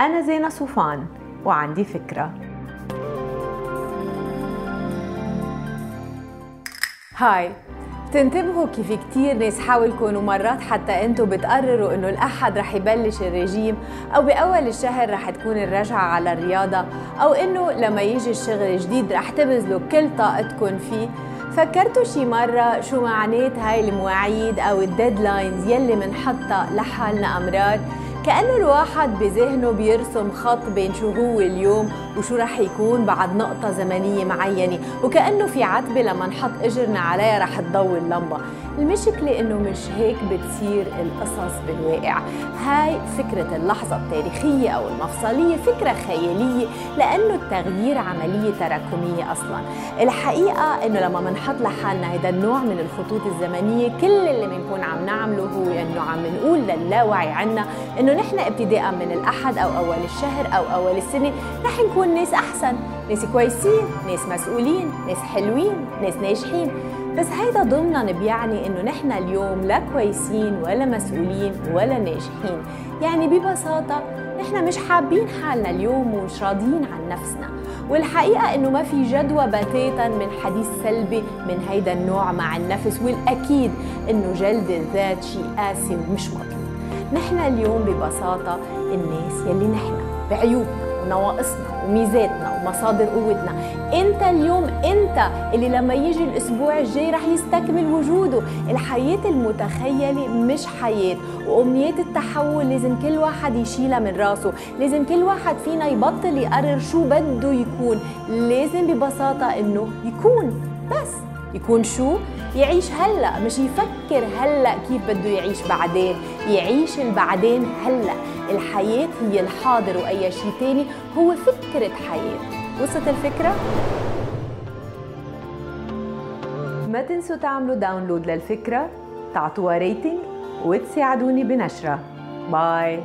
أنا زينة صوفان وعندي فكرة. هاي تنتبهوا كيف كتير ناس حاولكم ومرات حتى أنتم بتقرروا إنه الأحد رح يبلش الرجيم أو بأول الشهر رح تكون الرجعة على الرياضة أو إنه لما يجي الشغل الجديد رح تبذلوا كل طاقتكم فيه. فكرتوا شي مرة شو معنات هاي المواعيد أو الديدلاينز يلي منحطها لحالنا أمرار؟ كأنه الواحد بذهنه بيرسم خط بين شو هو اليوم وشو رح يكون بعد نقطة زمنية معينة. وكأنه في عتبة لما نحط إجرنا عليها رح تضوي اللمبة. المشكلة إنه مش هيك بتصير القصص بالواقع. هاي فكرة اللحظة التاريخية أو المفصلية فكرة خيالية لأنه التغيير عملية تراكمية أصلا. الحقيقة إنه لما منحط لحالنا هذا النوع من الخطوط الزمنية كل اللي بنكون عم نعمله هو إنه عم نقول للاوعي عنا إنه نحن ابتداء من الأحد أو أول الشهر أو أول السنة رح نكون ناس أحسن ناس كويسين ناس مسؤولين ناس حلوين ناس ناجحين. بس هيدا ضمنا بيعني إنه نحن اليوم لا كويسين ولا مسؤولين ولا ناجحين. يعني ببساطة نحن مش حابين حالنا اليوم ومش راضيين عن نفسنا. والحقيقة إنه ما في جدوى بتاتا من حديث سلبي من هيدا النوع مع النفس. والأكيد إنه جلد الذات شيء قاسي ومش مطلوب نحن اليوم ببساطة الناس يلي نحن. بعيوبنا ونواقصنا وميزاتنا ومصادر قوتنا. انت اليوم؟ انت اللي لما يجي الأسبوع الجاي رح يستكمل وجوده؟ الحياة المتخيلة مش حياة وأمنيات التحول لازم كل واحد يشيلها من راسه. لازم كل واحد فينا يبطل يقرر شو بده يكون. لازم ببساطة إنه يكون بس يكون شو؟ يعيش هلأ مش يفكر هلأ كيف بده يعيش بعدين. يعيش البعدين هلأ. الحياة هي الحاضر وأي شيء تاني هو فكرة حياة. وصلت الفكرة؟ ما تنسوا تعملوا download للفكرة تعطوها rating وتساعدوني بنشرها bye